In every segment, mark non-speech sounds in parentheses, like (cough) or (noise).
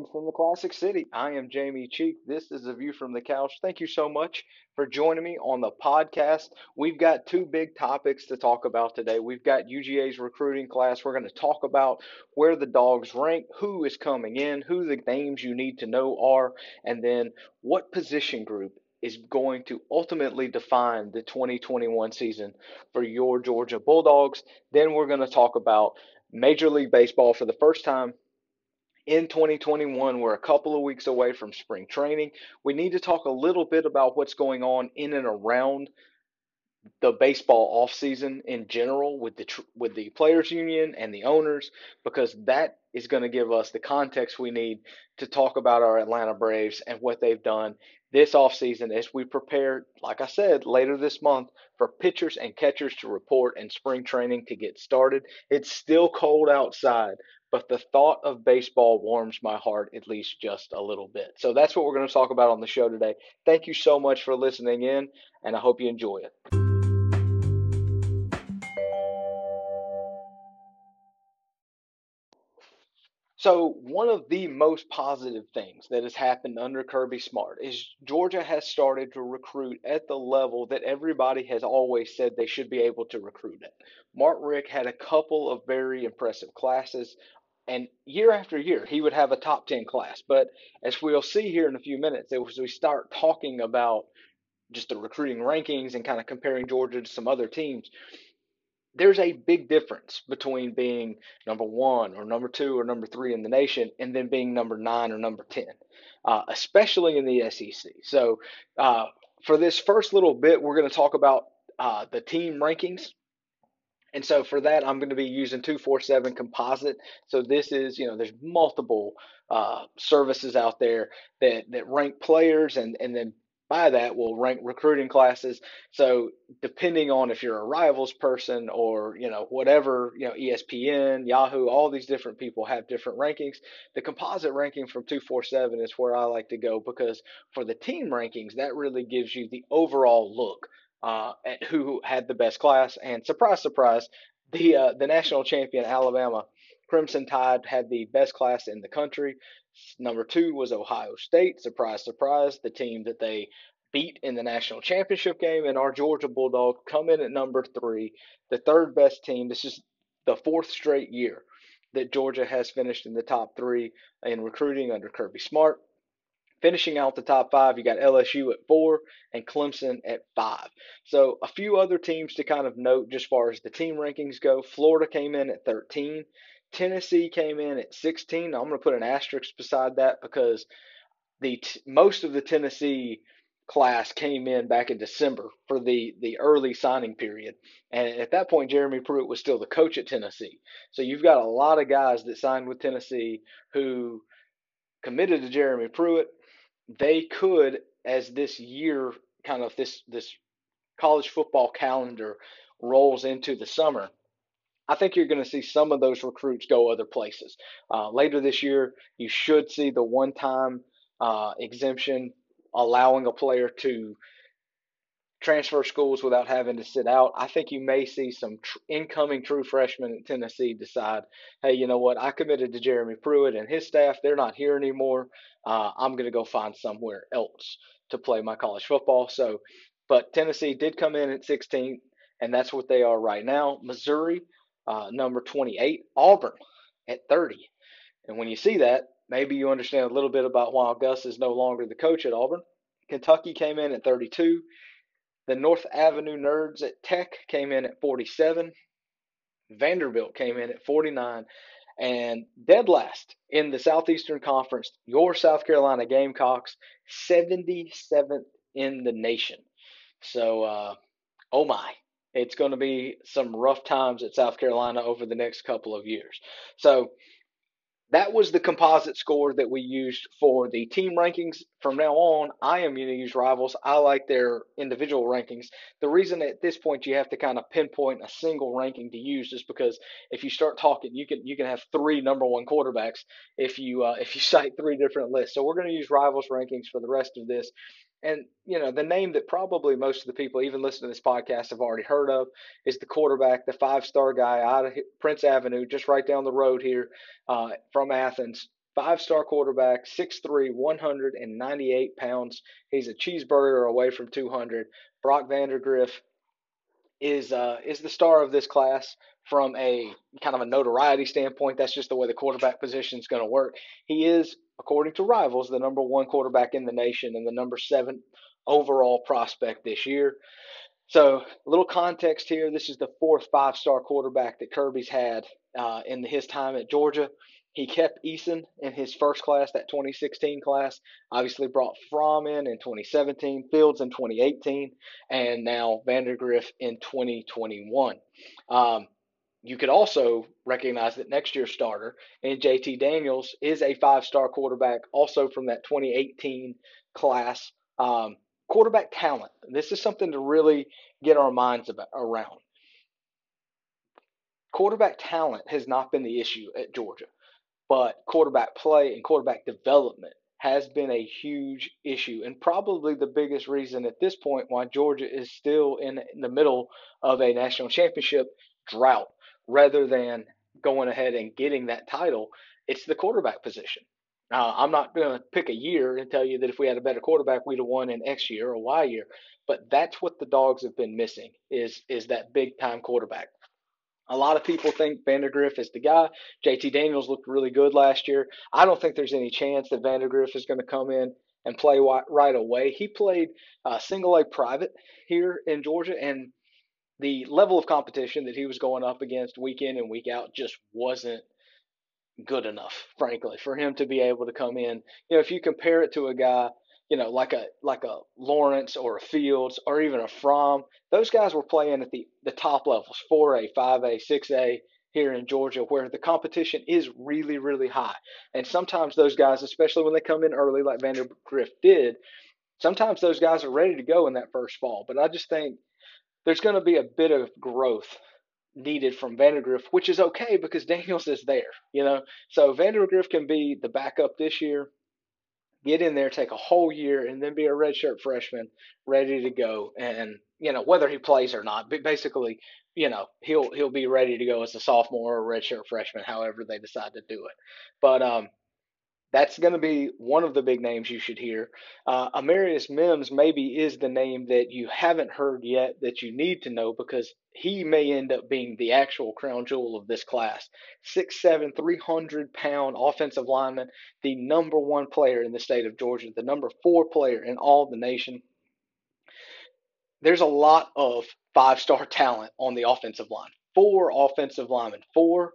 Greetings from the Classic City. I am Jamie Cheek. This is a view from the couch. Thank you so much for joining me on the podcast. We've got two big topics to talk about today. We've got UGA's recruiting class. We're going to talk about where the dogs rank, who is coming in, who the names you need to know are, and then what position group is going to ultimately define the 2021 season for your Georgia Bulldogs. Then we're going to talk about Major League Baseball for the first time in 2021. We're a couple of weeks away from spring training. We need to talk a little bit about what's going on in and around the baseball offseason in general with the with the players union and the owners because that is going to give us the context we need to talk about our Atlanta Braves and what they've done this offseason as we prepare like I said later this month for pitchers and catchers to report and spring training to get started. It's still cold outside, but the thought of baseball warms my heart at least just a little bit. So that's what we're going to talk about on the show today. Thank you so much for listening in, and I hope you enjoy it. So, one of the most positive things that has happened under Kirby Smart is Georgia has started to recruit at the level that everybody has always said they should be able to recruit at. Mark Richt had a couple of very impressive classes and year after year, he would have a top 10 class. But as we'll see here in a few minutes, as we start talking about just the recruiting rankings and kind of comparing Georgia to some other teams, there's a big difference between being number one or number two or number three in the nation and then being number nine or number 10, uh, especially in the SEC. So, uh, for this first little bit, we're going to talk about uh, the team rankings and so for that, I'm going to be using 247 composite. So this is, you know, there's multiple uh, services out there that, that rank players and, and then by that will rank recruiting classes. So depending on if you're a rivals person or, you know, whatever, you know, ESPN, Yahoo, all these different people have different rankings. The composite ranking from 247 is where I like to go because for the team rankings, that really gives you the overall look uh, who had the best class. And surprise, surprise, the uh, the national champion Alabama Crimson Tide had the best class in the country. Number two was Ohio State. Surprise, surprise, the team that they beat in the national championship game. And our Georgia Bulldogs come in at number three, the third best team. This is the fourth straight year that Georgia has finished in the top three in recruiting under Kirby Smart. Finishing out the top five, you got LSU at four and Clemson at five. So a few other teams to kind of note just far as the team rankings go. Florida came in at 13. Tennessee came in at 16. Now, I'm going to put an asterisk beside that because the t- most of the Tennessee class came in back in December for the the early signing period, and at that point Jeremy Pruitt was still the coach at Tennessee. So you've got a lot of guys that signed with Tennessee who committed to Jeremy Pruitt they could, as this year kind of this this college football calendar rolls into the summer, I think you're going to see some of those recruits go other places. Uh, later this year, you should see the one time uh, exemption allowing a player to transfer schools without having to sit out. I think you may see some tr- incoming true freshmen at Tennessee decide, hey, you know what? I committed to Jeremy Pruitt and his staff. They're not here anymore. Uh, I'm going to go find somewhere else to play my college football. So, but Tennessee did come in at 16, and that's what they are right now. Missouri, uh, number 28. Auburn at 30. And when you see that, maybe you understand a little bit about why Gus is no longer the coach at Auburn. Kentucky came in at 32. The North Avenue Nerds at Tech came in at 47. Vanderbilt came in at 49. And dead last in the Southeastern Conference, your South Carolina Gamecocks, 77th in the nation. So, uh, oh my, it's going to be some rough times at South Carolina over the next couple of years. So, that was the composite score that we used for the team rankings. From now on, I am going to use rivals. I like their individual rankings. The reason at this point you have to kind of pinpoint a single ranking to use is because if you start talking, you can you can have three number one quarterbacks if you uh, (laughs) if you cite three different lists. So we're going to use rivals rankings for the rest of this. And you know the name that probably most of the people even listening to this podcast have already heard of is the quarterback, the five-star guy out of Prince Avenue, just right down the road here uh, from Athens, five star quarterback, 6'3, 198 pounds. He's a cheeseburger away from 200. Brock Vandagriff is uh, is the star of this class from a kind of a notoriety standpoint. That's just the way the quarterback position is going to work. He is, according to rivals, the number one quarterback in the nation and the number seven overall prospect this year. So, a little context here. This is the fourth five star quarterback that Kirby's had uh, in his time at Georgia. He kept Eason in his first class, that 2016 class. Obviously, brought Fromm in in 2017, Fields in 2018, and now Vandagriff in 2021. Um, you could also recognize that next year's starter and JT Daniels is a five star quarterback, also from that 2018 class. Um, quarterback talent. This is something to really get our minds about, around. Quarterback talent has not been the issue at Georgia, but quarterback play and quarterback development has been a huge issue and probably the biggest reason at this point why Georgia is still in, in the middle of a national championship drought rather than going ahead and getting that title. It's the quarterback position. I'm not going to pick a year and tell you that if we had a better quarterback, we'd have won in X year or Y year. But that's what the dogs have been missing is is that big time quarterback. A lot of people think Vandagriff is the guy. JT Daniels looked really good last year. I don't think there's any chance that Vandagriff is going to come in and play right away. He played uh, single A private here in Georgia, and the level of competition that he was going up against week in and week out just wasn't good enough, frankly, for him to be able to come in. You know, if you compare it to a guy, you know, like a like a Lawrence or a Fields or even a Fromm, those guys were playing at the the top levels, 4A, 5A, 6A here in Georgia, where the competition is really, really high. And sometimes those guys, especially when they come in early, like Vandagriff did, sometimes those guys are ready to go in that first fall. But I just think there's going to be a bit of growth needed from Vandagriff, which is okay because (laughs) Daniels is there, you know. So Vandagriff can be the backup this year, get in there, take a whole year, and then be a redshirt freshman ready to go. And you know whether he plays or not, but basically, you know he'll he'll be ready to go as a sophomore or redshirt freshman, however they decide to do it. But um, that's going to be one of the big names you should hear. Uh, Amarius Mims maybe is the name that you haven't heard yet that you need to know because he may end up being the actual crown jewel of this class. 6'7, 300 pound offensive lineman, the number one player in the state of Georgia, the number four player in all the nation. There's a lot of five star talent on the offensive line. Four offensive linemen, four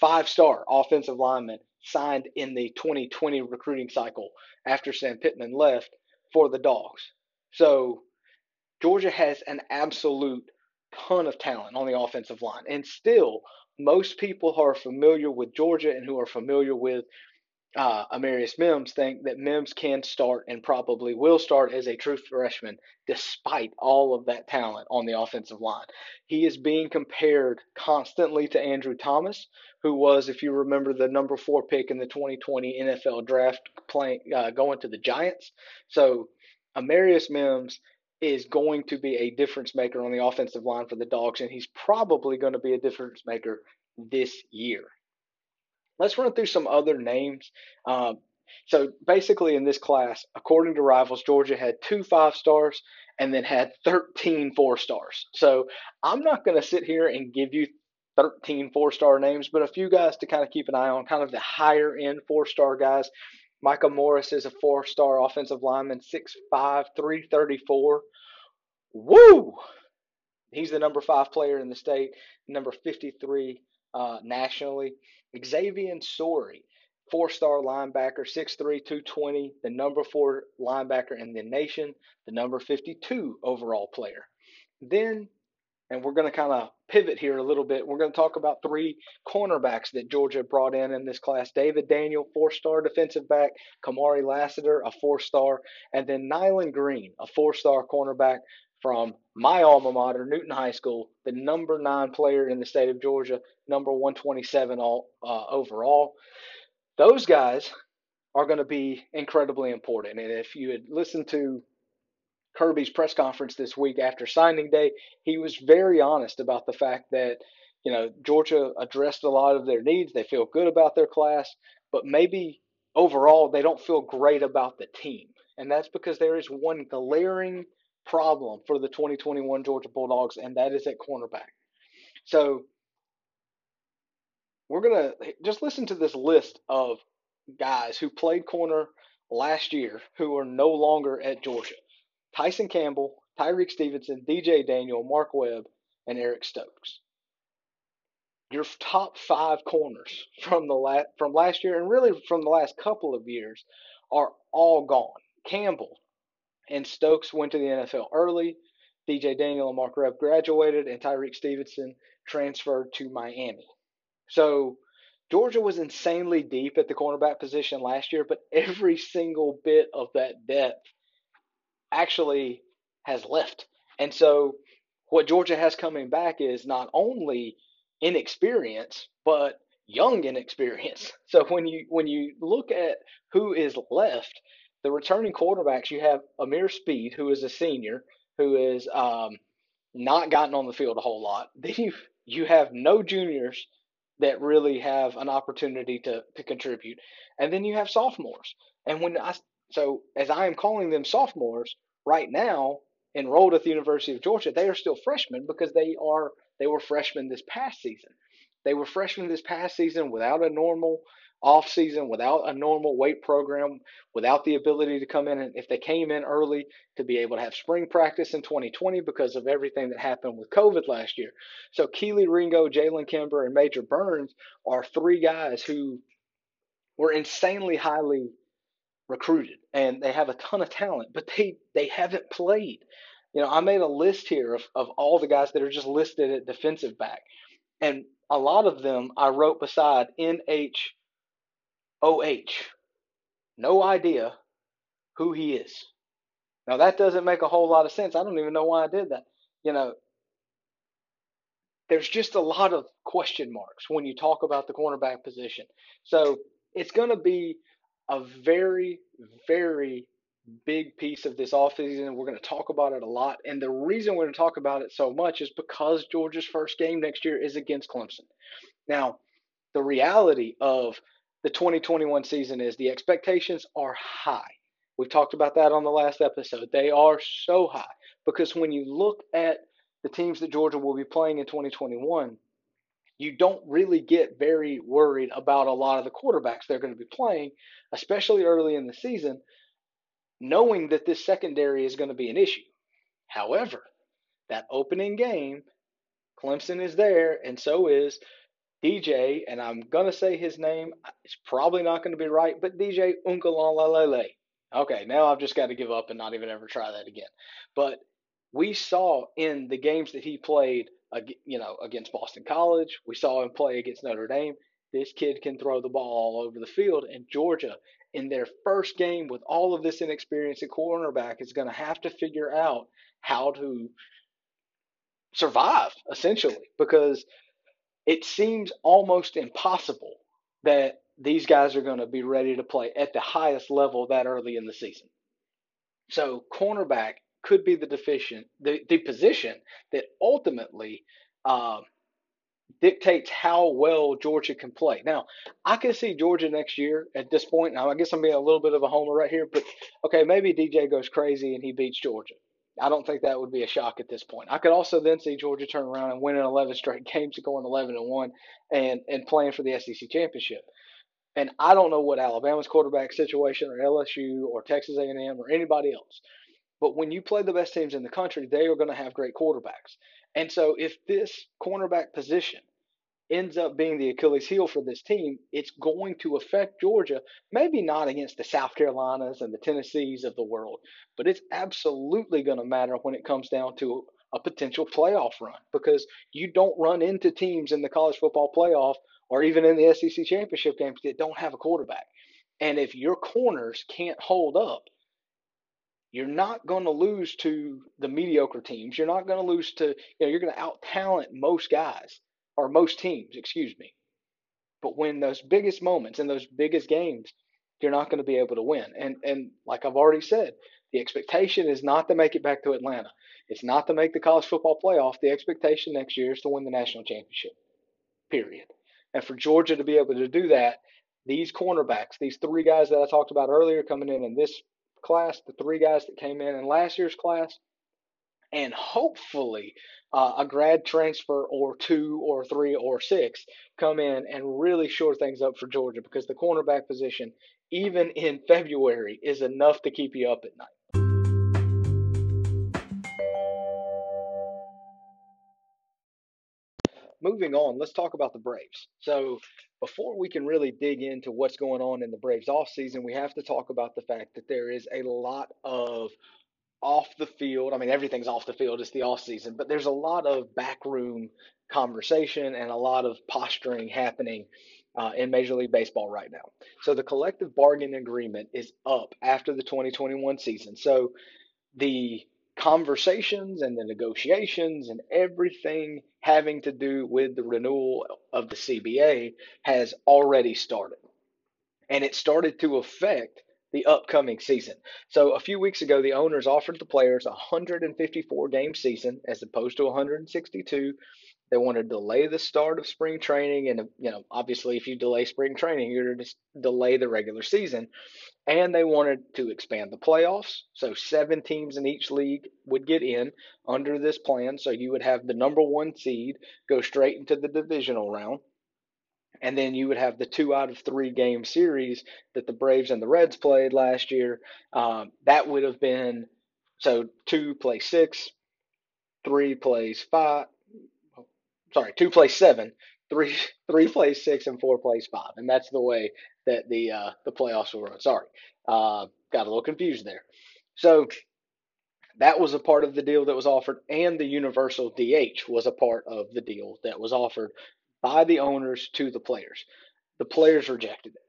five star offensive linemen signed in the 2020 recruiting cycle after Sam Pittman left for the Dogs. So Georgia has an absolute ton of talent on the offensive line. And still, most people who are familiar with Georgia and who are familiar with uh, Amarius Mims think that Mims can start and probably will start as a true freshman despite all of that talent on the offensive line. He is being compared constantly to Andrew Thomas, who was, if you remember, the number four pick in the 2020 NFL draft, playing uh, going to the Giants. So Amarius Mims is going to be a difference maker on the offensive line for the Dogs, and he's probably going to be a difference maker this year. Let's run through some other names. Um, so basically, in this class, according to Rivals, Georgia had two five stars and then had 13 four stars. So I'm not going to sit here and give you 13 four star names, but a few guys to kind of keep an eye on, kind of the higher end four star guys. Micah Morris is a four star offensive lineman, 6'5, 334. Woo! He's the number five player in the state, number 53 uh, nationally. Xavian Sorey, four star linebacker, 6'3, 220, the number four linebacker in the nation, the number 52 overall player. Then and we're going to kind of pivot here a little bit. We're going to talk about three cornerbacks that Georgia brought in in this class. David Daniel, four-star defensive back. Kamari Lassiter, a four-star. And then Nyland Green, a four-star cornerback from my alma mater, Newton High School, the number nine player in the state of Georgia, number 127 all, uh, overall. Those guys are going to be incredibly important. And if you had listened to Kirby's press conference this week after signing day, he was very honest about the fact that, you know, Georgia addressed a lot of their needs. They feel good about their class, but maybe overall they don't feel great about the team. And that's because there is one glaring problem for the 2021 Georgia Bulldogs, and that is at cornerback. So we're going to just listen to this list of guys who played corner last year who are no longer at Georgia Tyson Campbell, Tyrique Stevenson, DJ Daniel, Mark Webb, and Eric Stokes. Your top five corners from the la- from last year and really from the last couple of years are all gone. Campbell and Stokes went to the NFL early. DJ Daniel and Mark Webb graduated, and Tyrique Stevenson transferred to Miami. So Georgia was insanely deep at the cornerback position last year, but every single bit of that depth actually has left. And so what Georgia has coming back is not only inexperience, but young inexperience. (laughs) So when you when you look at who is left, the returning quarterbacks, you have Ameer Speed, who is a senior, who is um, not gotten on the field a whole lot. (laughs) Then you you have no juniors that really have an opportunity to to contribute, and then you have sophomores. And when I so as I am calling them sophomores right now, enrolled at the University of Georgia, they are still freshmen because they are they were freshmen this past season. They were freshmen this past season without a normal off season, without a normal weight program, without the ability to come in and if they came in early to be able to have spring practice in 2020 because of everything that happened with COVID last year. So Kelee Ringo, Jalen Kimber, and Major Burns are three guys who were insanely highly recruited and they have a ton of talent, but they they haven't played. You know, I made a list here of, of all the guys that are just listed at defensive back. And a lot of them I wrote beside NH OH. No idea who he is. Now that doesn't make a whole lot of sense. I don't even know why I did that. You know, there's just a lot of question marks when you talk about the cornerback position. So it's going to be a very, very big piece of this offseason. We're going to talk about it a lot. And the reason we're going to talk about it so much is because Georgia's first game next year is against Clemson. Now, the reality of the 2021 season is the expectations are high. We've talked about that on the last episode. They are so high because when you look at the teams that Georgia will be playing in 2021, you don't really get very worried about a lot of the quarterbacks they're going to be playing, especially early in the season, knowing that this secondary is going to be an issue. However, that opening game, Clemson is there, and so is DJ, and I'm going to say his name. It's probably not going to be right, but DJ Uiagalelei. Okay, now I've just got to give up and not even ever try that again. But we saw in the games that he played, you know, against Boston College, we saw him play against Notre Dame. This kid can throw the ball all over the field, and Georgia, in their first game with all of this inexperience at cornerback, is going to have to figure out how to survive, essentially, because it seems almost impossible that these guys are going to be ready to play at the highest level that early in the season. So cornerback could be the deficient the, the position that ultimately uh, dictates how well Georgia can play. Now, I can see Georgia next year at this point. Now, I guess I'm being a little bit of a homer right here, but okay, maybe DJ goes crazy and he beats Georgia. I don't think that would be a shock at this point. I could also then see Georgia turn around and win 11 straight (laughs) games, going 11 and one, and and playing for the SEC championship. And I don't know what Alabama's quarterback situation, or LSU, or Texas A&M, or anybody else. But when you play the best teams in the country, they are going to have great quarterbacks. And so if this cornerback position ends up being the Achilles heel for this team, it's going to affect Georgia. Maybe not against the South Carolinas and the Tennessees of the world, but it's absolutely going to matter when it comes down to a potential playoff run because you don't run into teams in the college football playoff or even in the SEC championship games that don't have a quarterback. And if your corners can't hold up, you're not going to lose to the mediocre teams. You're not going to lose to, you know, you're going to out talent most guys or most teams, excuse me. But when those biggest moments and those biggest games, you're not going to be able to win. And and like I've already said, the expectation is not to make it back to Atlanta. It's not to make the college football playoff. The expectation next year is to win the national championship. Period. And for Georgia to be able to do that, these cornerbacks, these three guys that I talked about earlier coming in in this class, the three guys that came in in last year's class, and hopefully uh, a grad transfer or two or three or six come in and really shore things up for Georgia because the cornerback position, even in (laughs) February, is enough to keep you up at night. Moving on, let's talk about the Braves. So, before we can really dig into what's going on in the Braves offseason, we have to talk about the fact that there is a lot of off the field. I mean, everything's off the field. It's the off season, but there's a lot of backroom conversation and a lot of posturing happening uh, in Major League Baseball right now. So the collective bargaining agreement is up after the 2021 season. So the conversations and the negotiations and everything having to do with the renewal of the CBA has already started. And it started to affect the upcoming season. So a few weeks ago, the owners offered the players a 154 game season as opposed to 162. They want to delay the start of spring training, and you know, obviously, if you delay spring training, you're going to delay the regular season. And they wanted to expand the playoffs, so seven teams in each league would get in under this plan. So you would have the number one seed go straight into the divisional round and then you would have the two out of three game series that the Braves and the Reds played last year. Um, that would have been so two plays six, three plays five. Sorry, two plays seven, three (laughs) three plays six, and four plays five, and that's the way that the uh, the playoffs will run. Sorry, uh, got a little confused there. So that was a part of the deal that was offered, and the universal DH was a part of the deal that was offered by the owners to the players. The players rejected it.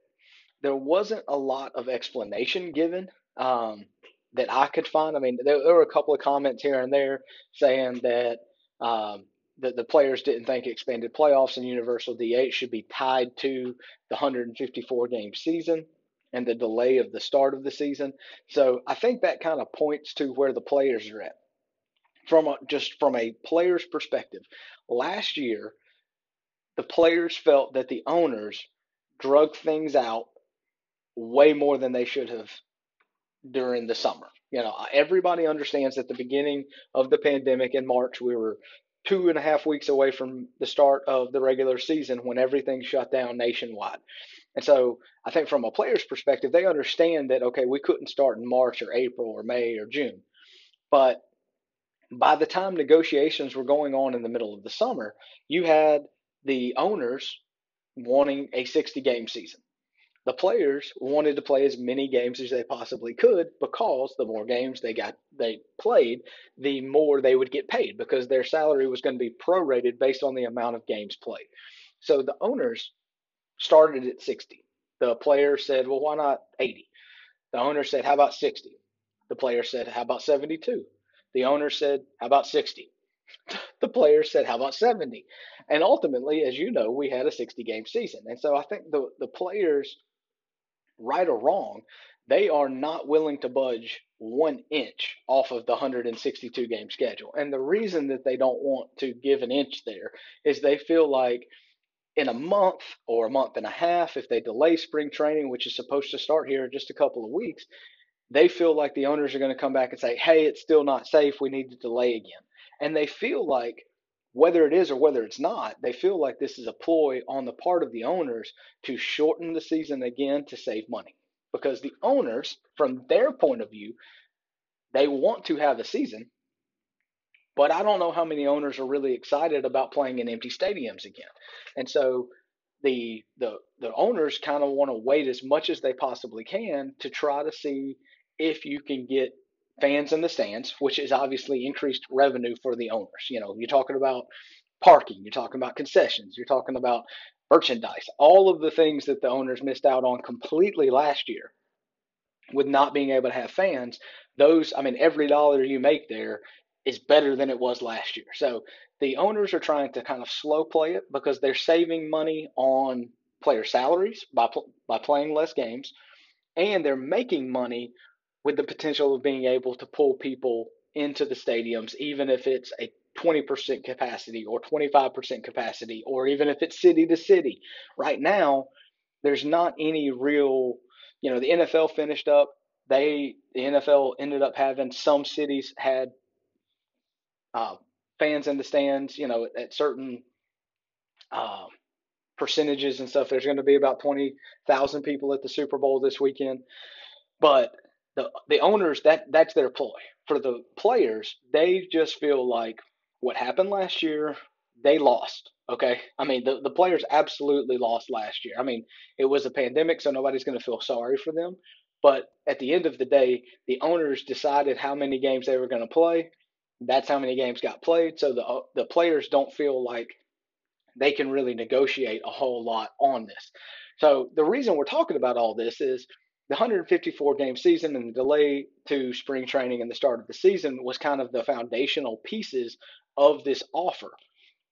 There wasn't a lot of explanation given um, that I could find. I mean, there, there, were a couple of comments here and there saying that um, the, the players didn't think expanded playoffs and universal DH should be tied to the 154 game season and the delay of the start of the season. So I think that kind of points to where the players are at. From a, just from a player's perspective, last year the players felt that the owners drug things out way more than they should have during the summer. You know, everybody understands at the beginning of the pandemic in March, we were two and a half weeks away from the start of the regular season when everything shut down nationwide. And so I think from a player's perspective, they understand that, okay, we couldn't start in March or April or May or June. But by the time negotiations were going on in the middle of the summer, you had the owners wanting a 60 game season. The players wanted to play as many games as they possibly could because the more games they got they played, the more they would get paid because their salary was going to be prorated based on the amount of games played. So the owners started at 60. The players said, "Well, why not 80?" The owner said, "How about 60?" The player said, "How about 72?" The owner said, "How about 60?" (laughs) the players said, "How about 70?" And ultimately, as you know, we had a 60 game season. And so I think the the players, right or wrong, they are not willing to budge one inch off of the 162 game schedule. And the reason that they don't want to give an inch there is they feel like in a month or a month and a half, if they delay spring training, which is supposed to start here in just a couple of weeks, they feel like the owners are going to come back and say, hey, it's still not safe. We need to delay again. And they feel like, whether it is or whether it's not, they feel like this is a ploy on the part of the owners to shorten the season again to save money. Because the owners, from their point of view, they want to have a season, but I don't know how many owners are really excited about playing in empty stadiums again. And so the the the owners kind of want to wait as much as they possibly can to try to see if you can get fans in the stands, which is obviously increased revenue for the owners. You know, you're talking about parking, you're talking about concessions, you're talking about merchandise, all of the things that the owners missed out on completely last year with not being able to have fans. Those, I mean, every dollar you make there is better than it was last year. So the owners are trying to kind of slow play it because they're saving money on player salaries by by playing less games, and they're making money with the potential of being able to pull people into the stadiums, even if it's a 20% capacity or 25% capacity, or even if it's city to city. Right now, there's not any real, you know, the NFL finished up. They the NFL ended up having some cities had uh, fans in the stands, you know, at certain uh, percentages and stuff. There's going to be about 20,000 people at the Super Bowl this weekend. But the the owners that that's their ploy. For the players, they just feel like what happened last year, they lost. Okay. I mean, the, the players absolutely lost last year. I mean, it was a pandemic, so nobody's going to feel sorry for them. But at the end of the day, the owners decided how many games they were going to play. That's how many games got played. So the the players don't feel like they can really negotiate a whole lot on this. So the reason we're talking about all this is the 154 game season and the delay to spring training and the start of the season was kind of the foundational pieces of this offer.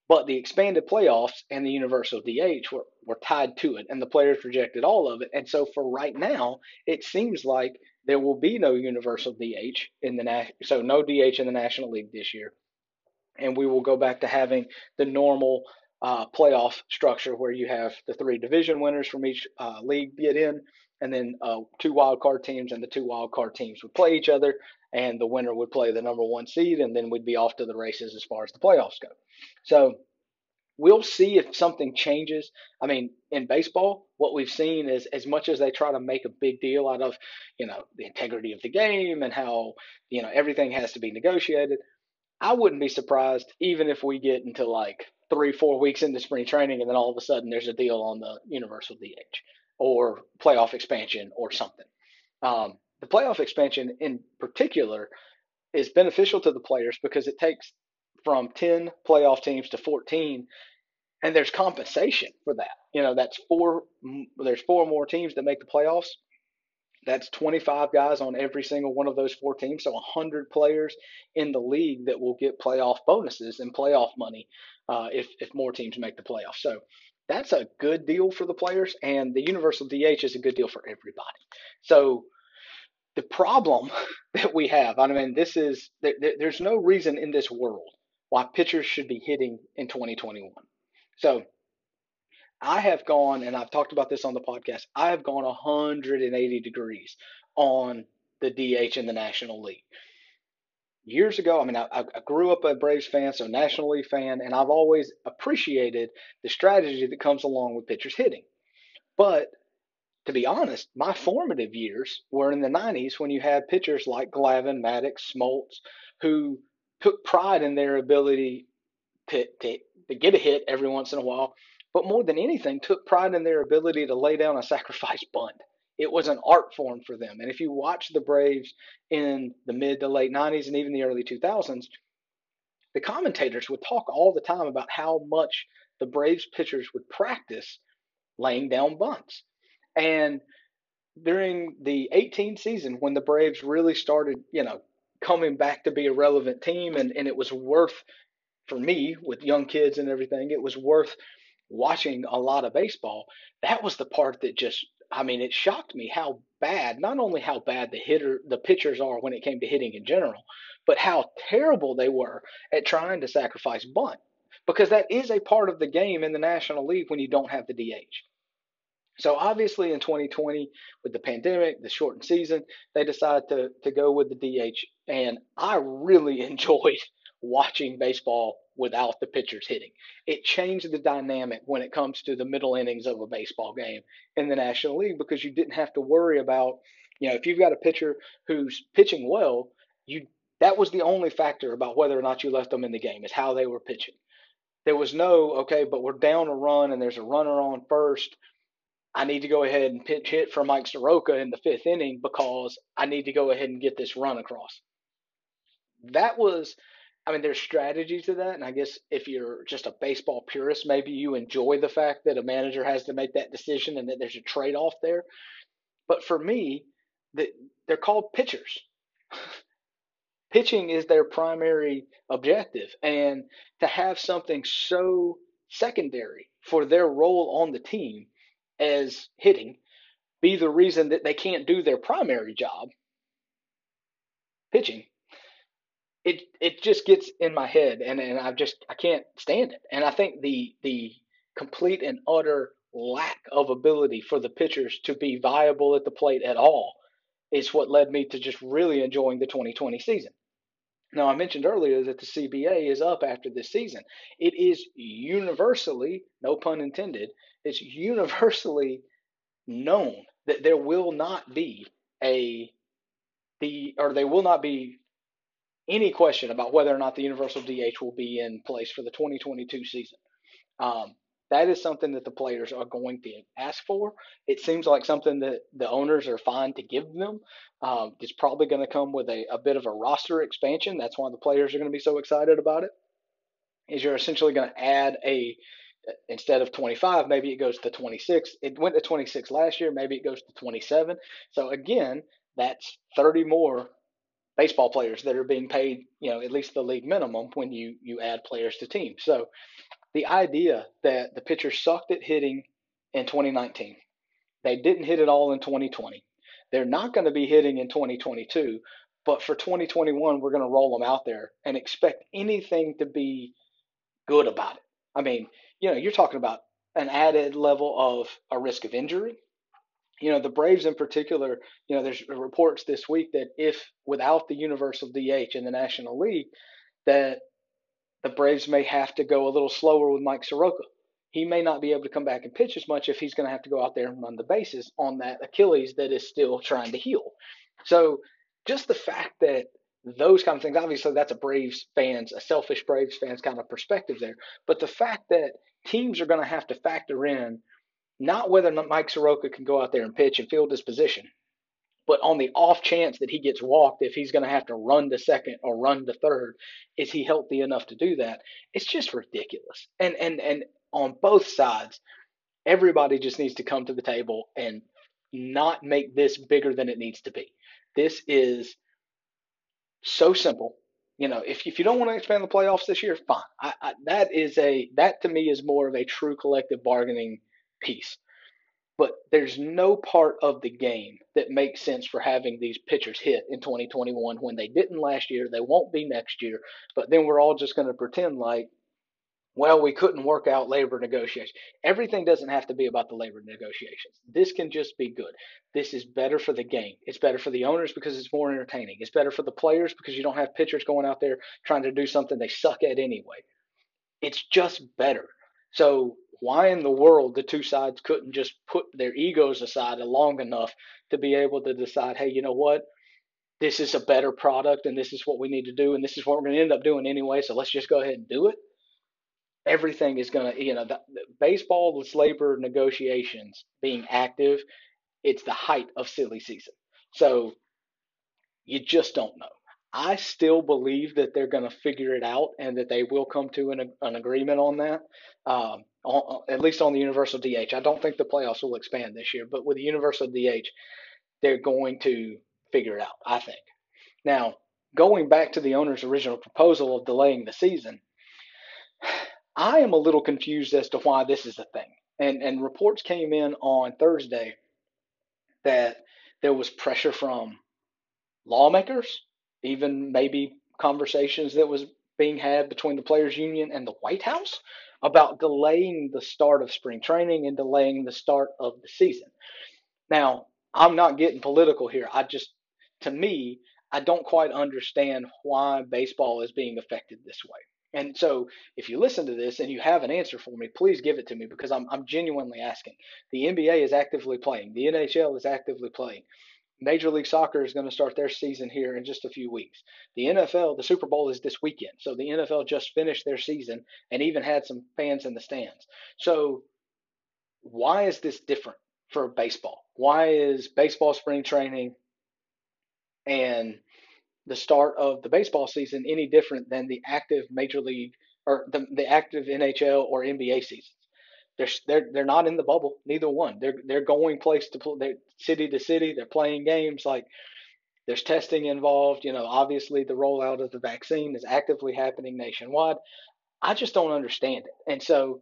But the expanded playoffs and the universal DH were, were tied to it, and the players rejected all of it. And so for right now, it seems like there will be no universal DH in the so no DH in the National League this year, and we will go back to having the normal uh, playoff structure where you have the three division winners from each uh, league get in, and then uh, two wild card teams, and the two wild card teams would play each other, and the winner would play the number one seed, and then we'd be off to the races as far as the playoffs go. So we'll see if something changes. I mean, in baseball, what we've seen is as much as they try to make a big deal out of, you know, the integrity of the game and how, you know, everything has to be negotiated. I wouldn't be surprised even if we get into like three, four weeks into spring training and then all of a sudden there's a deal on the universal DH or playoff expansion or something. Um, the playoff expansion in particular is beneficial to the players because it takes from 10 playoff teams to 14 and there's compensation for that. You know, that's four there's four more teams that make the playoffs. That's 25 guys on every single one of those four teams, so 100 players in the league that will get playoff bonuses and playoff money uh, if if more teams make the playoffs. So that's a good deal for the players, and the universal DH is a good deal for everybody. So the problem (laughs) that we have, I mean, this is there, there's no reason in this world why pitchers should be hitting in 2021. So I have gone, and I've talked about this on the podcast. I have gone 180 degrees on the DH in the National League years ago, I mean, I, I, grew up a Braves fan, so National League fan, and I've always appreciated the strategy that comes along with pitchers hitting. But to be honest, my formative years were in the 90s when you had pitchers like Glavine, Maddux, Smoltz, who took pride in their ability to, to, to get a hit every once in a while, but more than anything, took pride in their ability to lay down a sacrifice bunt it was an art form for them. And if you watch the Braves in the mid to late 90s and even the early 2000s, the commentators would talk all the time about how much the Braves pitchers would practice laying down bunts. And during the 18 season, when the Braves really started, you know, coming back to be a relevant team, and, and it was worth, for me, with young kids and everything, it was worth watching a lot of baseball. That was the part that just I mean, it shocked me how bad, not only how bad the hitter, the pitchers are when it came to hitting in general, but how terrible they were at trying to sacrifice bunt. Because that is a part of the game in the National League when you don't have the DH. So obviously in 2020, with the pandemic, the shortened season, they decided to to go with the DH, and I really (laughs) enjoyed watching baseball without the pitchers hitting. It changed the dynamic when it comes to the middle innings of a baseball game in the National League because you didn't have to worry about, you know, if you've got a pitcher who's pitching well, you that was the only factor about whether or not you left them in the game is how they were pitching. There was no, okay, but we're down a run and there's a runner on first. I need to go ahead and pitch hit for Mike Soroka in the fifth inning because I need to go ahead and get this run across. That was I mean, there's strategy to that, and I guess if you're just a baseball purist, maybe you enjoy the fact that a manager has to make that decision and that there's a trade-off there. But for me, they're called pitchers. (laughs) Pitching is their primary objective, and to have something so secondary for their role on the team as hitting be the reason that they can't do their primary job, pitching, it it just gets in my head and, and I just I can't stand it. And I think the the complete and utter lack of ability for the pitchers to be viable at the plate at all is what led me to just really enjoying the 2020 season. Now, I mentioned earlier that the CBA is up after this season. It is universally, no pun intended, it's universally known that there will not be a the or they will not be any question about whether or not the universal DH will be in place for the 2022 season. Um, that is something that the players are going to ask for. It seems like something that the owners are fine to give them. Um, it's probably going to come with a, a bit of a roster expansion. That's why the players are going to be so excited about it. Is you're essentially going to add a instead of 25, maybe it goes to 26. It went to 26 last year, maybe it goes to 27. So again, that's 30 more baseball players that are being paid, you know, at least the league minimum when you you add players to teams. So the idea that the pitchers sucked at hitting in 2019, they didn't hit it all in 2020. They're not going to be hitting in 2022, but for 2021, we're going to roll them out there and expect anything to be good about it. I mean, you know, you're talking about an added level of a risk of injury. You know, the Braves in particular, you know, there's reports this week that if without the universal DH in the National League, that the Braves may have to go a little slower with Mike Soroka. He may not be able to come back and pitch as much if he's going to have to go out there and run the bases on that Achilles that is still trying to heal. So just the fact that those kind of things, obviously that's a Braves fans, a selfish Braves fans kind of perspective there. But the fact that teams are going to have to factor in not whether Mike Soroka can go out there and pitch and field his position, but on the off chance that he gets walked, if he's going to have to run to second or run to third, is he healthy enough to do that? It's just ridiculous. And and and on both sides, everybody just needs to come to the table and not make this bigger than it needs to be. This is so simple. You know, if if you don't want to expand the playoffs this year, fine. I, I, that is a that to me is more of a true collective bargaining piece. But there's no part of the game that makes sense for having these pitchers hit in 2021 when they didn't last year. They won't be next year. But then we're all just going to pretend like well, we couldn't work out labor negotiations. Everything doesn't have to be about the labor negotiations. This can just be good. This is better for the game. It's better for the owners because it's more entertaining. It's better for the players because you don't have pitchers going out there trying to do something they suck at anyway. It's just better. So, why in the world the two sides couldn't just put their egos aside long enough to be able to decide, hey, you know what? This is a better product and this is what we need to do and this is what we're going to end up doing anyway. So, let's just go ahead and do it everything is going to, you know, the, the baseball's labor negotiations being active, it's the height of silly season. So you just don't know. I still believe that they're going to figure it out and that they will come to an, an agreement on that, um, on, at least on the universal DH. I don't think the playoffs will expand this year, but with the universal DH, they're going to figure it out, I think. Now, going back to the owner's original proposal of delaying the season, I am a little confused as to why this is a thing. And and reports came in on Thursday that there was pressure from lawmakers, even maybe conversations that was being had between the players union and the White House about delaying the start of spring training and delaying the start of the season. Now, I'm not getting political here. I just to me, I don't quite understand why baseball is being affected this way. And so, if you listen to this and you have an answer for me, please give it to me because I'm, I'm genuinely asking. The NBA is actively playing, the NHL is actively playing. Major League Soccer is going to start their season here in just a few weeks. The NFL, the Super Bowl is this weekend. So, the NFL just finished their season and even had some fans in the stands. So, why is this different for baseball? Why is baseball spring training and the start of the baseball season any different than the active major league or the, the active NHL or NBA seasons. They're, they're they're not in the bubble. Neither one. They're they're going place to play, city to city. They're playing games. Like there's testing involved. You know, obviously the rollout of the vaccine is actively happening nationwide. I just don't understand it, and so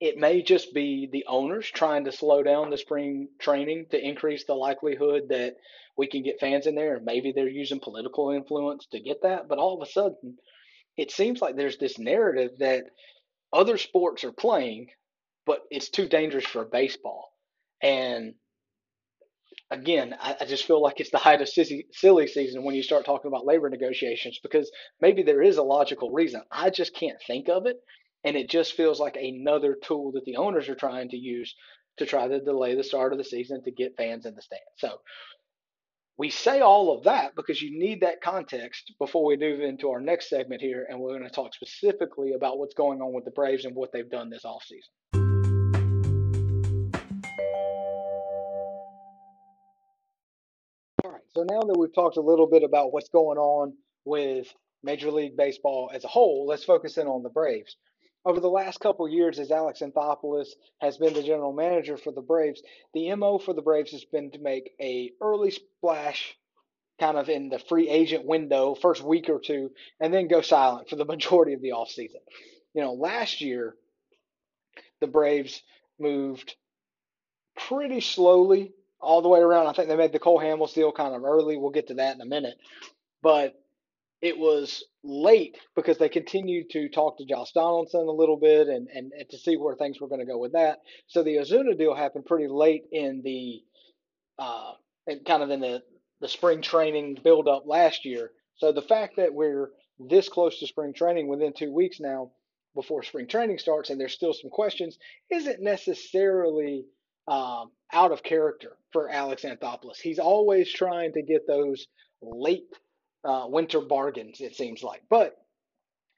it may just be the owners trying to slow down the spring training to increase the likelihood that we can get fans in there. And maybe they're using political influence to get that. But all of a sudden, it seems like there's this narrative that other sports are playing but it's too dangerous for baseball. And again, I, I, just feel like it's the height of silly, silly season when you start talking about labor negotiations because maybe there is a logical reason. I just can't think of it. And it just feels like another tool that the owners are trying to use to try to delay the start of the season to get fans in the stands. So we say all of that because you need that context before we move into our next segment here. And we're going to talk specifically about what's going on with the Braves and what they've done this offseason. So now that we've talked a little bit about what's going on with Major League Baseball as a whole, let's focus in on the Braves. Over the last couple years, as Alex Anthopoulos has been the general manager for the Braves, the MO for the Braves has been to make a early splash kind of in the free agent window, first week or two, and then go silent for the (laughs) majority of the offseason. You know, last year, the Braves moved pretty slowly all the way around. I think they made the Cole Hamels deal kind of early. We'll get to that in a minute. But it was late because they continued to talk to Josh Donaldson a little bit and, and, and to see where things were going to go with that. So the Ozuna deal happened pretty late in the uh, kind of in the, the spring training build up last year. So the fact that we're this close to spring training within two weeks now before spring training starts and there's still some questions isn't necessarily um, out of character for Alex Anthopoulos. He's always trying to get those late uh, winter bargains, it seems like. But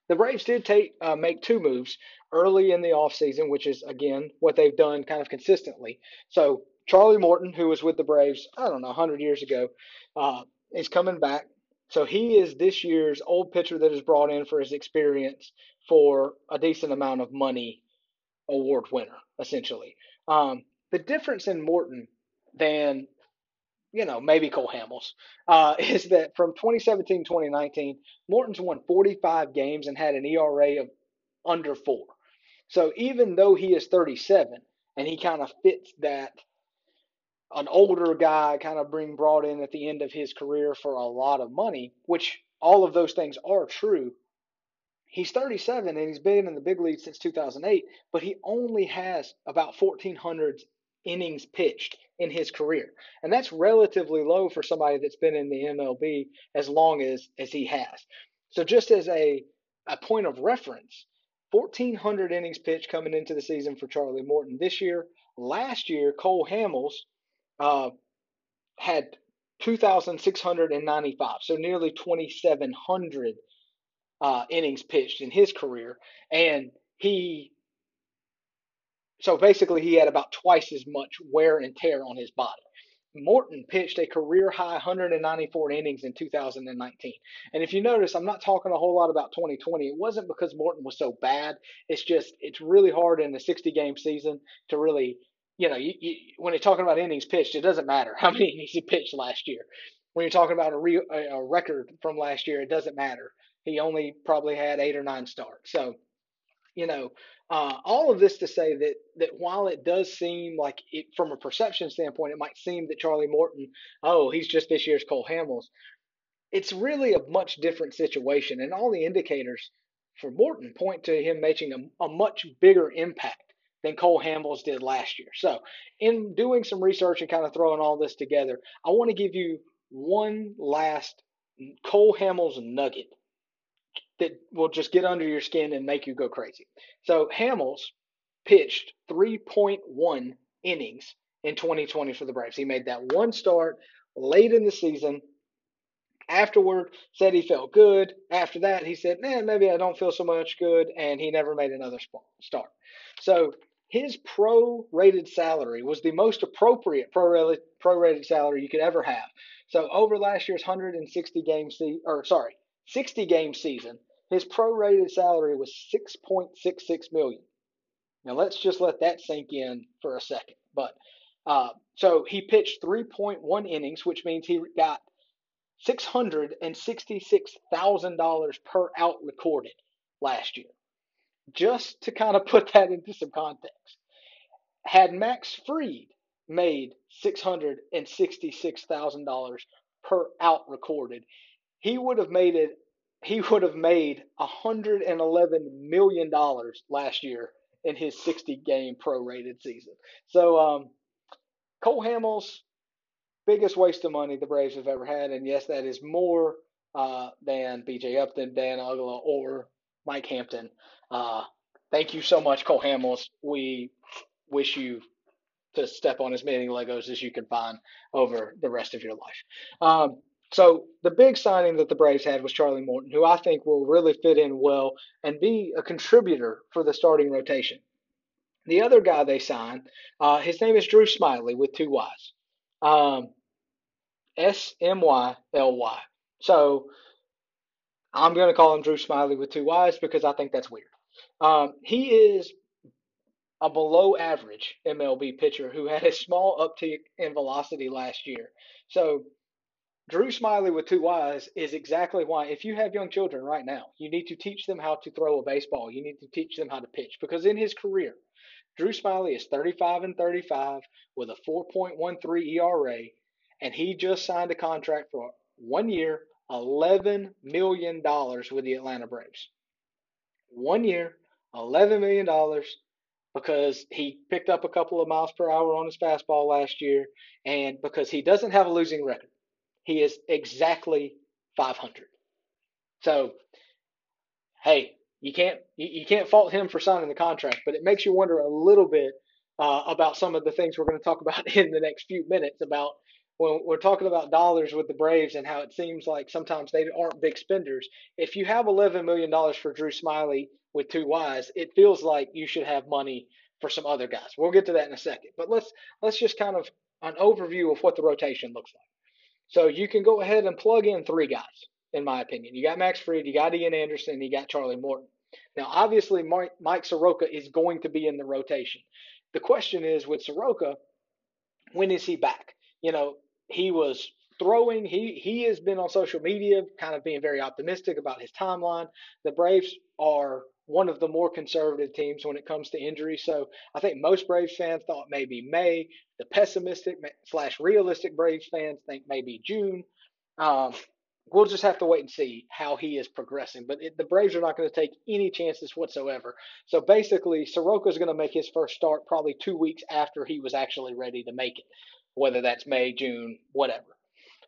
the Braves did take uh, make two moves early in the offseason, which is, again, what they've done kind of consistently. So Charlie Morton, who was with the Braves, I don't know, 100 years ago, uh, is coming back. So he is this year's old pitcher that is brought in for his experience for a decent amount of money award winner, essentially. Um, the difference in Morton than you know maybe Cole Hamels uh, (laughs) is that from 2017 2019 Morton's won 45 games and had an ERA of under four. So even though he is 37 and he kind of fits that an older guy kind of being brought in at the end of his career for a lot of money, which all of those things are true. He's 37 and he's been in the big league since 2008, but he only has about 1,400 innings pitched in his career. And that's relatively low for somebody that's been in the MLB as long as, as he has. So, just as a, a point of reference, 1,400 innings pitched coming into the season for Charlie Morton this year. Last year, Cole Hamels uh, had 2,695, so nearly 2,700 uh, innings pitched in his career. And he so basically, he had about twice as much wear and tear on his body. Morton pitched a career high 194 innings in 2019. And if you notice, I'm not talking a whole lot about 2020. It wasn't because Morton was so bad. It's just, it's really hard in a 60 game season to really, you know, you, you, when you're talking about innings pitched, it doesn't matter (laughs) how many innings he pitched last year. When you're talking about a, re, a record from last year, it doesn't matter. He only probably had eight or nine starts. So, you know, uh, all of this to say that that while it does seem like it, from a perception standpoint, it might seem that Charlie Morton, oh, he's just this year's Cole Hamels. It's really a much different situation, and all the indicators for Morton point to him making a, a much bigger impact than Cole Hamels did last year. So, in doing some research and kind of throwing all this together, I want to give you one last Cole Hamels nugget that will just get under your skin and make you go crazy. So Hamels pitched 3.1 innings in 2020 for the Braves. He made that one start late in the season. Afterward, said he felt good. After that, he said, "Man, maybe I don't feel so much good," and he never made another start. So his pro-rated salary was the most appropriate pro-rated salary you could ever have. So over last year's 160 game or sorry, 60 game season, his prorated salary was 6.66 million. Now let's just let that sink in for a second. But uh, so he pitched 3.1 innings, which means he got $666,000 per out recorded last year. Just to kind of (laughs) put that into some context, had Max Fried made $666,000 per out recorded, he would have made it he would have made $111 million last year in his 60 game prorated season. So um, Cole Hamels, biggest waste of money the Braves have ever had, and yes, that is more uh, than B.J. Upton, Dan Uggla, or Mike Hampton. Uh, thank you so much, Cole Hamels. We wish you to step on as many Legos as you can find over the rest of your life. Um, so the big signing that the Braves had was Charlie Morton, who I think will really fit in well and be a contributor for the starting rotation. The other guy they signed, uh, his name is Drew Smyly with two Y's. Um, S M Y L Y. So I'm going to call him Drew Smyly with two Y's because I think that's weird. Um, he is a below average MLB pitcher who had a small uptick in velocity last year. So Drew Smyly with two Y's is exactly why, if you have young children right now, you need to teach them how to throw a baseball. You need to teach them how to pitch because in his career, Drew Smyly is 35 and 35 with a 4.13 ERA, and he just signed a contract for one year, $11 million with the Atlanta Braves. One year, $11 million because he picked up a couple of miles per hour on his fastball last year and because he doesn't have a losing record. He is exactly 500. So, hey, you can't you, can't fault him for signing the contract, but it makes you wonder a little bit uh, about some of the things we're going to talk (laughs) about in the next few minutes about when we're talking about dollars with the Braves and how it seems like sometimes they aren't big spenders. If you have $11 million for Drew Smyly with two Y's, it feels like you should have money for some other guys. We'll get to that in a second. But let's let's just kind of an overview of what the rotation looks like. So you can go ahead and plug in three guys, in my opinion. You got Max Fried, you got Ian Anderson, and you got Charlie Morton. Now, obviously, Mike, Mike Soroka is going to be in the rotation. The question is with Soroka, when is he back? You know, he was throwing. He he has been on social media, kind of being very optimistic about his timeline. The Braves are one of the more conservative teams when it comes to injuries. So I think most Braves fans thought maybe May. The pessimistic slash realistic Braves fans think maybe June. Um, we'll just have to wait and see how he is progressing. But it, the Braves are not going to take any chances whatsoever. So basically, Soroka is going to make his first start probably two weeks after he was actually ready to make it, whether that's May, June, whatever.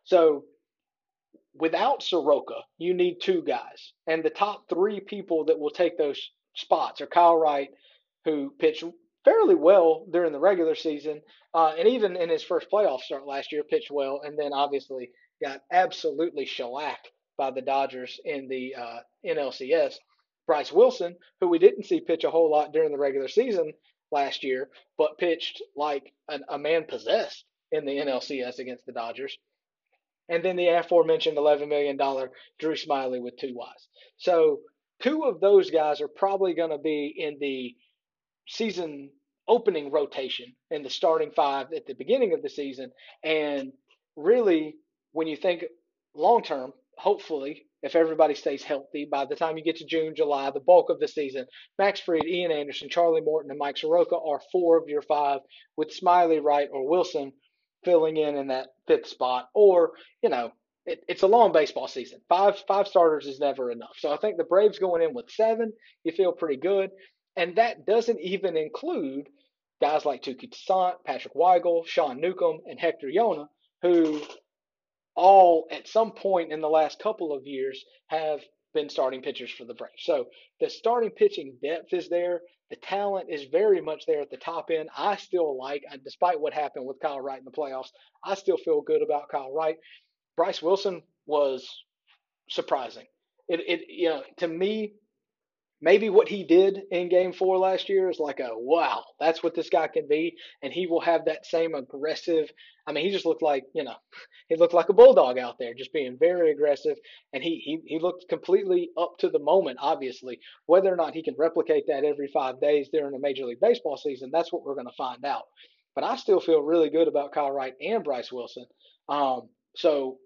So without Soroka, you need two guys. And the top three people that will take those spots are Kyle Wright, who pitched fairly well during the regular season, uh, and even in his first playoff start last year, pitched well, and then obviously got absolutely shellacked by the Dodgers in the uh, NLCS. Bryce Wilson, who we didn't see pitch a whole lot during the regular season last year, but pitched like an, a man possessed in the NLCS against the Dodgers and then the aforementioned $11 million Drew Smyly with two Ys. So two of those guys are probably going to be in the season opening rotation in the starting five at the beginning of the season. And really, when you think long term, hopefully, if everybody stays healthy, by the time you get to June, July, the bulk of the season, Max Fried, Ian Anderson, Charlie Morton, and Mike Soroka are four of your five, with Smyly, Wright, or Wilson filling in in that fifth spot, or you know, it, it's a long baseball season. Five five starters is never enough. So I think the Braves going in with seven, you feel pretty good, and that doesn't even include guys like Touki Toussaint, Patrick Weigel, Sean Newcomb, and Huascar Ynoa, who all at some point in the last couple of years have been starting pitchers for the Braves. So the starting pitching depth is there. The talent is very much there at the top end. I still like, despite what happened with Kyle Wright in the playoffs, I still feel good about Kyle Wright. Bryce Wilson was surprising. It, it you know, to me, maybe what he did in game four last year is like a wow, that's what this guy can be. And he will have that same aggressive. I mean, he just looked like, you know, (laughs) he looked like a bulldog out there, just being very aggressive. And he, he, he looked completely up to the moment, obviously. Whether or not he can replicate that every five days during a Major League Baseball season, that's what we're going to find out. But I still feel really good about Kyle Wright and Bryce Wilson. Um, so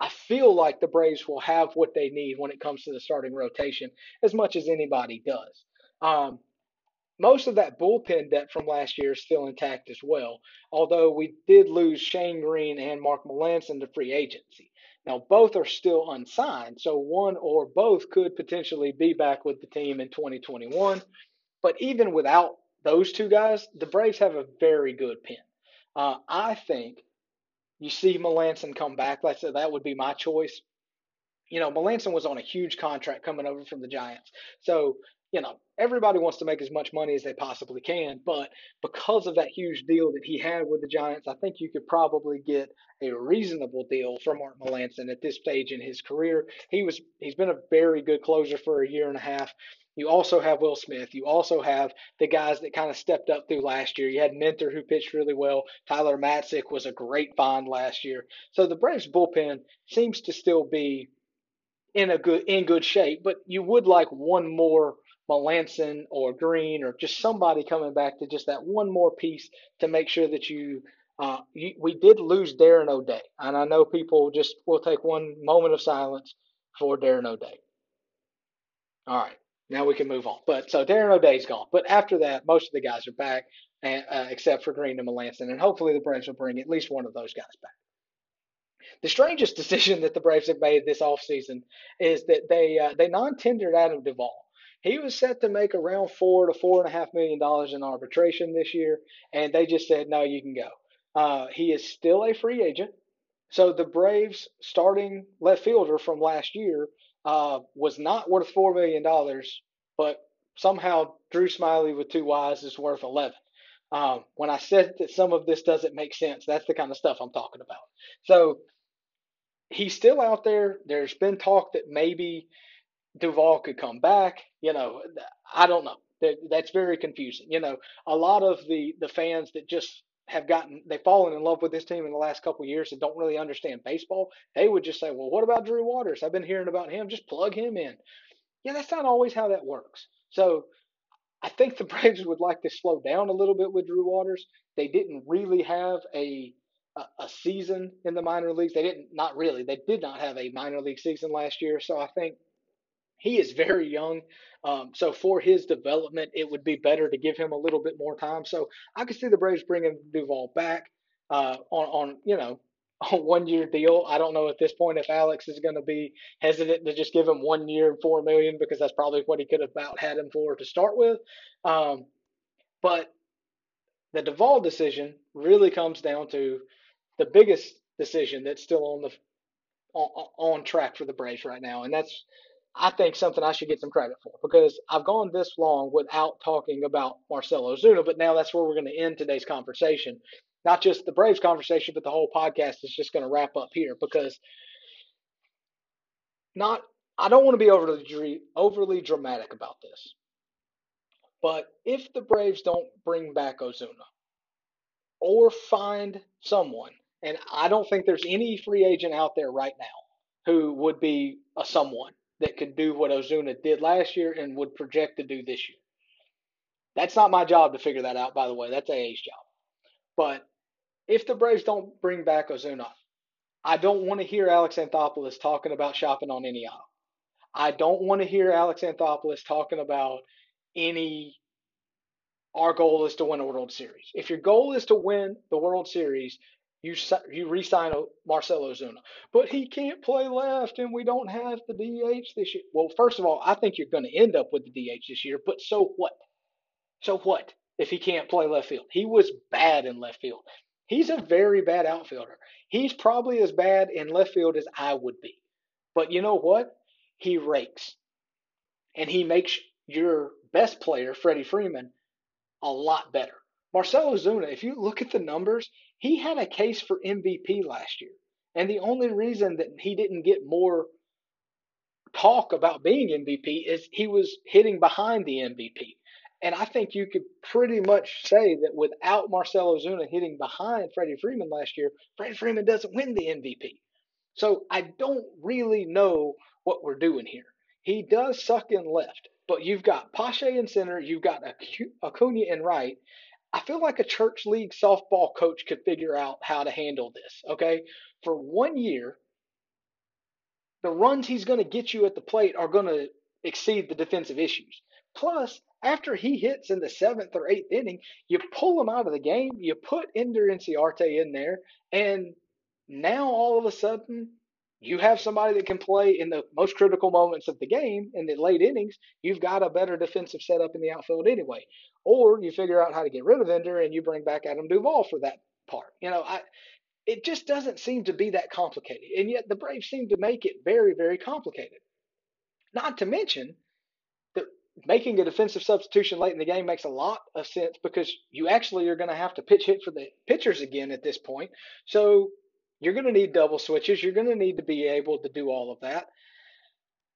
I feel like the Braves will have what they need when it comes to the starting rotation as much as anybody does. Um, most of that bullpen depth from last year is still intact as well, although we did lose Shane Greene and Mark Melancon to free agency. Now, both are still unsigned, so one or both could potentially be back with the team in 2021. But even without those two guys, the Braves have a very good pen. Uh, I think you see Melancon come back. Like I said, that would be my choice. You know, Melancon was on a huge contract coming over from the Giants. So you know, everybody wants to make as much money as they possibly can, but because of that huge deal that he had with the Giants, I think you could probably get a reasonable deal for Mark Melancon at this stage in his career. He was he's been a very good closer for a year and a half. You also have Will Smith. You also have the guys that kind of stepped up through last year. You had Minter who pitched really well. Tyler Matzek was a great find last year. So the Braves bullpen seems to still be in a good in good shape, but you would like one more Melancon or Greene or just somebody coming back to just that one more piece to make sure that you, uh, you we did lose Darren O'Day. And I know people just will take one moment of silence for Darren O'Day. All right, now we can move on. But so Darren O'Day's gone. But after that, most of the guys are back, and, uh, except for Greene and Melancon. And hopefully the Braves will bring at least one of those guys back. The strangest (laughs) decision that the Braves have made this offseason is that they uh, they non-tendered Adam Duvall. He was set to make around four to four and a half million dollars in arbitration this year, and they just said, no, you can go. Uh, he is still a free agent. So the Braves starting left fielder from last year uh, was not worth four million dollars, but somehow Drew Smyly with two Y's is worth eleven. Um, when I said that some of this doesn't make sense, that's the kind of stuff I'm talking about. So he's still out there. There's been talk that maybe Duvall could come back. You know, I don't know. That, that's very confusing. You know, a lot of the the fans that just have gotten they've fallen in love with this team in the last couple years and don't really understand baseball, they would just say, "Well, what about Drew Waters? I've been hearing about him. Just plug him in." Yeah, that's not always how that works. So, I think the (laughs) Braves would like to slow down a little bit with Drew Waters. They didn't really have a a, season in the minor leagues. They didn't not really. They did not have a minor league season last year. So I think he is very young. Um, so for his development, it would be better to give him a little bit more time. So I could see the Braves bringing Duvall back uh, on on you know (laughs) a one year deal. I don't know at this point if Alex is going to be hesitant to just give him one year and four million because that's probably what he could have about had him for to start with. Um, but the Duvall decision really comes down to the biggest decision that's still on the on, on track for the Braves right now, and that's I think something I should get some credit for because I've gone this long without talking about Marcell Ozuna, but now that's where we're going to end today's conversation. Not just the Braves conversation, but the whole podcast is just going to wrap up here because not I don't want to be overly overly dramatic about this. But if the Braves don't bring back Ozuna or find someone, and I don't think there's any free agent out there right now who would be a someone that could do what Ozuna did last year and would project to do this year. That's not my job to figure that out, by the way. That's AA's job. But if the Braves don't bring back Ozuna, I don't want to hear Alex Anthopoulos talking about shopping on any aisle. I don't want to hear Alex Anthopoulos talking about any our goal is to win a World Series. If your goal is to win the World Series, you you re-sign Marcell Ozuna, but he can't play left, and we don't have the DH this year. Well, first of all, I think you're going to end up with the DH this year, but so what? So what if he can't play left field? He was bad in left field. He's a very bad outfielder. He's probably as bad in left field as I would be. But you know what? He rakes. And he makes your best player, Freddie Freeman, a lot better. Marcell Zuna, if you look at the numbers, he had a case for MVP last year. And the only reason that he didn't get more talk about being MVP is he was hitting behind the MVP. And I think you could pretty much say that without Marcell Ozuna hitting behind Freddie Freeman last year, Freddie Freeman doesn't win the MVP. So I don't really know what we're doing here. He does suck in left, but you've got Pache in center, you've got Acuna in right, I feel like a church league softball coach could figure out how to handle this. Okay. For one year, the runs he's going to get you at the plate are going to exceed the defensive issues. Plus, after he hits in the seventh or eighth inning, you pull him out of the game, you put Ender Inciarte in there, and now all of a sudden you have somebody that can play in the most critical moments of the game in the late innings, you've got a better defensive setup in the outfield anyway. Or you figure out how to get rid of Ender and you bring back Adam Duvall for that part. You know, I it just doesn't seem to be that complicated. And yet the Braves seem to make it very, very complicated. Not to mention that making a defensive substitution late in the game makes a lot of sense because you actually are going to have to pitch hit for the pitchers again at this point. So you're going to need double switches. You're going to need to be able to do all of that.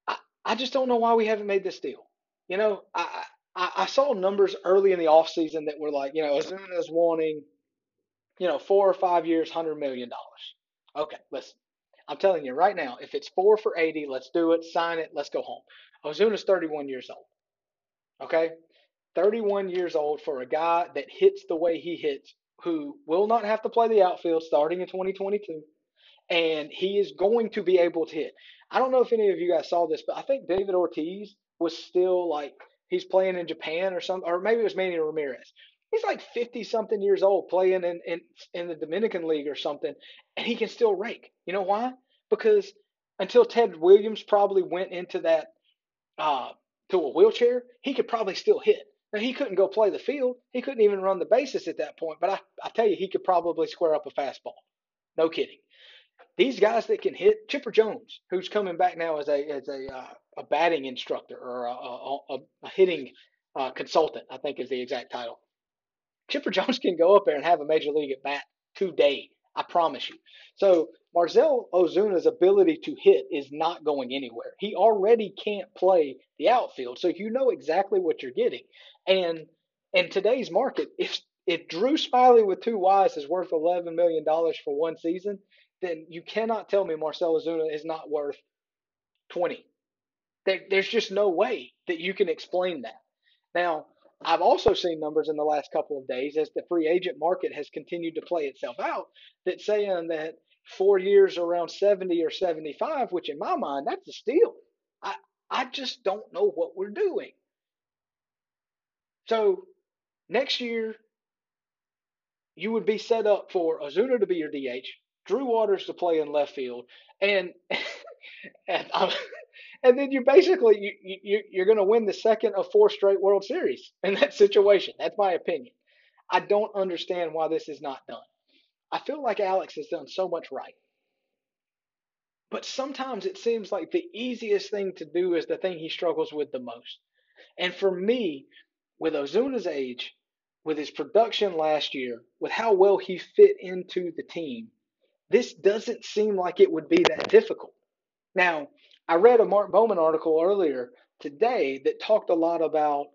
I, I just don't know why we haven't made this deal. You know, I, I, I saw numbers early in the offseason that were like, you know, Ozuna's wanting, you know, four or five years, $100 million. Okay, listen. I'm telling you right now, if it's four for 80, let's do it. Sign it. Let's go home. Ozuna's 31 years old. Okay? 31 years old for a guy that hits the way he hits who will not have to play the outfield starting in 2022, and he is going to be able to hit. I don't know if any of you guys saw this, but I think David Ortiz was still like he's playing in Japan or something, or maybe it was Manny Ramirez. He's like 50 something years old playing in, in, in the Dominican League or something, and he can still rake. You know why? Because until Ted Williams probably went into that uh, to a wheelchair, he could probably still hit. Now, he couldn't go play the field. He couldn't even run the bases at that point. But I, I tell you, he could probably square up a fastball. No kidding. These guys that can hit, Chipper Jones, who's coming back now as a as a uh, a batting instructor or a, a, a hitting uh, consultant, I think is the exact title. Chipper Jones can go up there and have a major league at bat today. I promise you. So Marcell Ozuna's ability to hit is not going anywhere. He already can't play the outfield, so you know exactly what you're getting. And in today's market, if if Drew Smyly with two Ys is worth eleven million dollars for one season, then you cannot tell me Marcell Ozuna is not worth twenty. There, there's just no way that you can explain that. Now, I've also seen numbers in the last couple of days as the free agent market has continued to play itself out that saying that four years around 70 or 75, which in my mind, that's a steal. I, I just don't know what we're doing. So next year, you would be set up for Ozuna to be your DH, Drew Waters to play in left field, and (laughs) and, and then you're basically you, you you're going to win the second of four straight World Series in that (laughs) situation. That's my opinion. I don't understand why this is not done. I feel like Alex has done so much right. But sometimes it seems like the easiest thing to do is the thing he struggles with the most. And for me, with Ozuna's age, with his production last year, with how well he fit into the team, this doesn't seem like it would be that difficult. Now, I read a Mark Bowman article earlier today that talked a lot about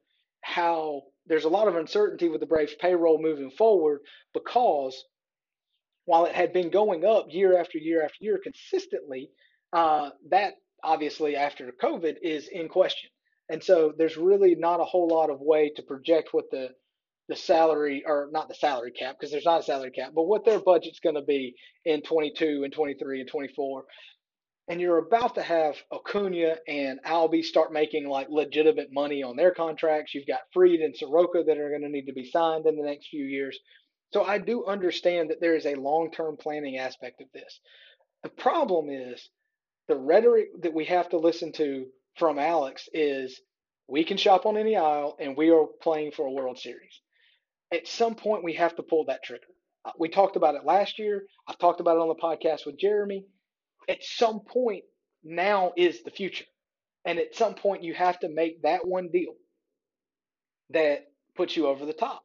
how there's a lot of uncertainty with the Braves payroll moving forward because while it had been going up year after year after year consistently, uh, that obviously after COVID is in question. And so there's really not a whole lot of way to project what the the salary or not the salary cap because there's not a salary cap, but what their budget's going to be in 22 and 23 and 24. And you're about to have Acuna and Albi start making like legitimate money on their contracts. You've got Fried and Soroka that are going to need to be signed in the next few years. So I do understand that there is a long term planning aspect of this. The problem is the rhetoric that we have to listen to from Alex is we can shop on any aisle and we are playing for a World Series. At some point, we have to pull that trigger. Uh, we talked about it last year. I've talked about it on the podcast with Jeremy. At some point, now is the future. And at some point, you have to make that one deal that puts you over the top.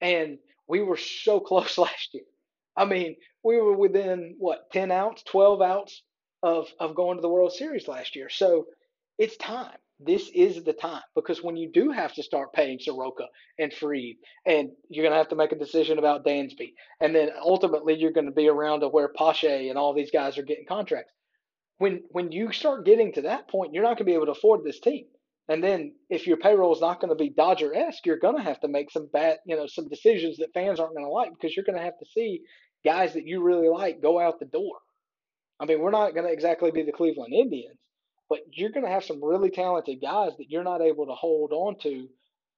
And we were so (laughs) close last year. I mean, we were within what, 10 outs, 12 outs of, of going to the World Series last year. So it's time. This is the time because when you do have to start paying Soroka and Fried, and you're going to have to make a decision about Dansby, and then ultimately you're going to be around to where Pache and all these guys are getting contracts. When when you start getting to that point, you're not going to be able to afford this team. And then if your payroll is not going to be Dodger esque, you're going to have to make some bad, you know, some decisions that fans aren't going to like because you're going to have to see guys that you really like go out the door. I mean, we're not going to exactly be the Cleveland Indians, but you're going to have some really talented guys that you're not able to hold on to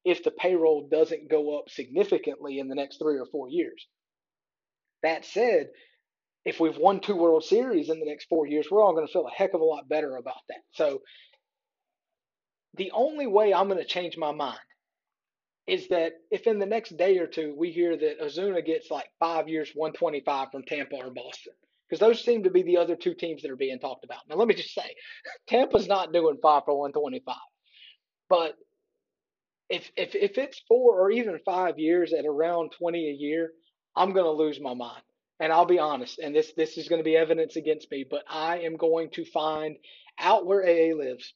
if the payroll doesn't go up significantly in the next three or four years. That said, if we've won two World Series in the next four years, we're all going to feel a heck of a lot better about that. So the only way I'm going to change my mind is that if in the next day or two we hear that Ozuna gets like five years, 125 from Tampa or Boston, because those seem to be the other two teams that are being talked about. Now, let me just say, (laughs) Tampa's not doing five for 125, but if if if it's four or even five years at around 20 a year, I'm going to lose my mind. And I'll be honest, and this this is going to be evidence against me, but I am going to find out where AA lives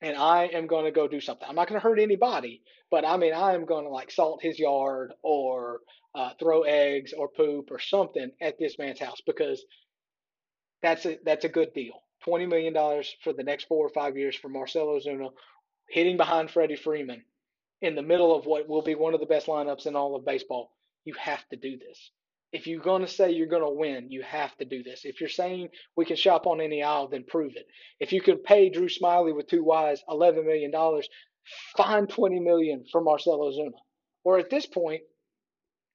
and I am going to go do something. I'm not going to hurt anybody, but I mean, I am going to like salt his yard or uh, throw eggs or poop or something at this man's house because that's a that's a good deal. Twenty million dollars for the next four or five years for Marcell Ozuna, hitting behind Freddie Freeman in the middle of what will be one of the best lineups in all of baseball. You have to do this. If you're going to say you're going to win, you have to do this. If you're saying we can shop on any aisle, then prove it. If you can pay Drew Smyly with two Ys $11 million, find 20 million for Marcell Ozuna. Or at this point,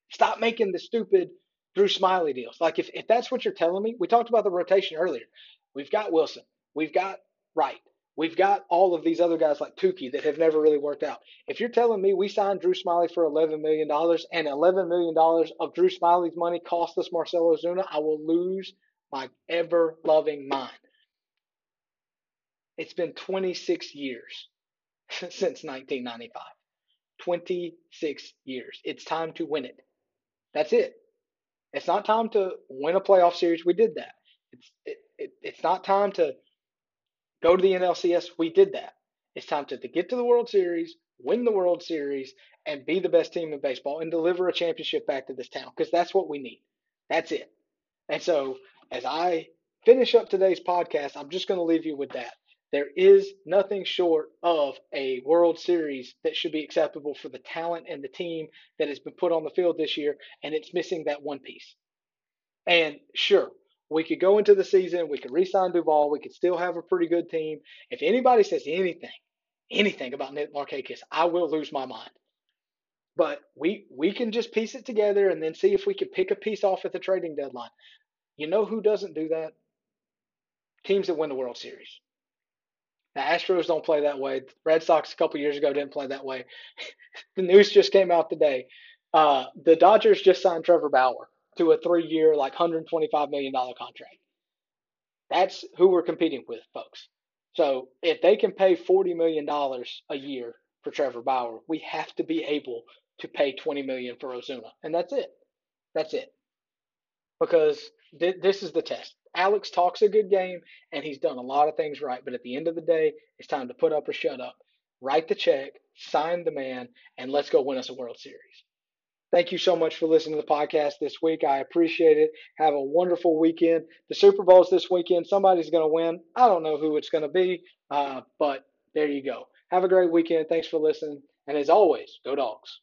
stop making the stupid Drew Smyly deals. Like if, if that's what you're telling me, we talked about the rotation earlier. We've got Wilson. We've got Wright. We've got all of these other guys like Touki that have never really worked out. If you're telling me we signed Drew Smyly for $11 million and $11 million of Drew Smyly's money cost us Marcell Ozuna, I will lose my ever loving mind. It's been 26 years (laughs) since 1995. 26 years. It's time to win it. That's it. It's not time to win a playoff series. We did that. It's it, it, it's not time to go to the NLCS. We did that. It's time to, to get to the World Series, win the World Series, and be the best team in baseball and deliver a championship back to this town because that's what we need. That's it. And so, as I finish up today's podcast, I'm just going to leave you with that. There is nothing short of a World Series that should be acceptable for the talent and the team that has been put on the field this year, and it's missing that one piece. And sure, we could go into the season, we could re-sign Duvall, we could still have a pretty good team. If anybody says anything, anything about Nick Markakis, I will lose my mind. But we we can just piece it together and then see if we can pick a piece off at the trading deadline. You know who doesn't do that? Teams that win the World Series. The Astros don't play that way. The Red Sox a couple years ago didn't play that way. (laughs) the news just came out today. Uh, the Dodgers just signed Trevor Bauer to a three year, like $125 million contract. That's who we're competing with, folks. So if they can pay $40 million a year for Trevor Bauer, we have to be able to pay 20 million for Ozuna. And that's it. That's it. Because th- this is the test. Alex talks a good game and he's done a lot of things right. But at the end of the day, it's time to put up or shut up. Write the check, sign the man, and let's go win us a World Series. Thank you so much for listening to the podcast this week. I appreciate it. Have a wonderful weekend. The Super Bowl's this weekend. Somebody's going to win. I don't know who it's going to be, uh, but there you go. Have a great weekend. Thanks for listening. And as always, go dogs.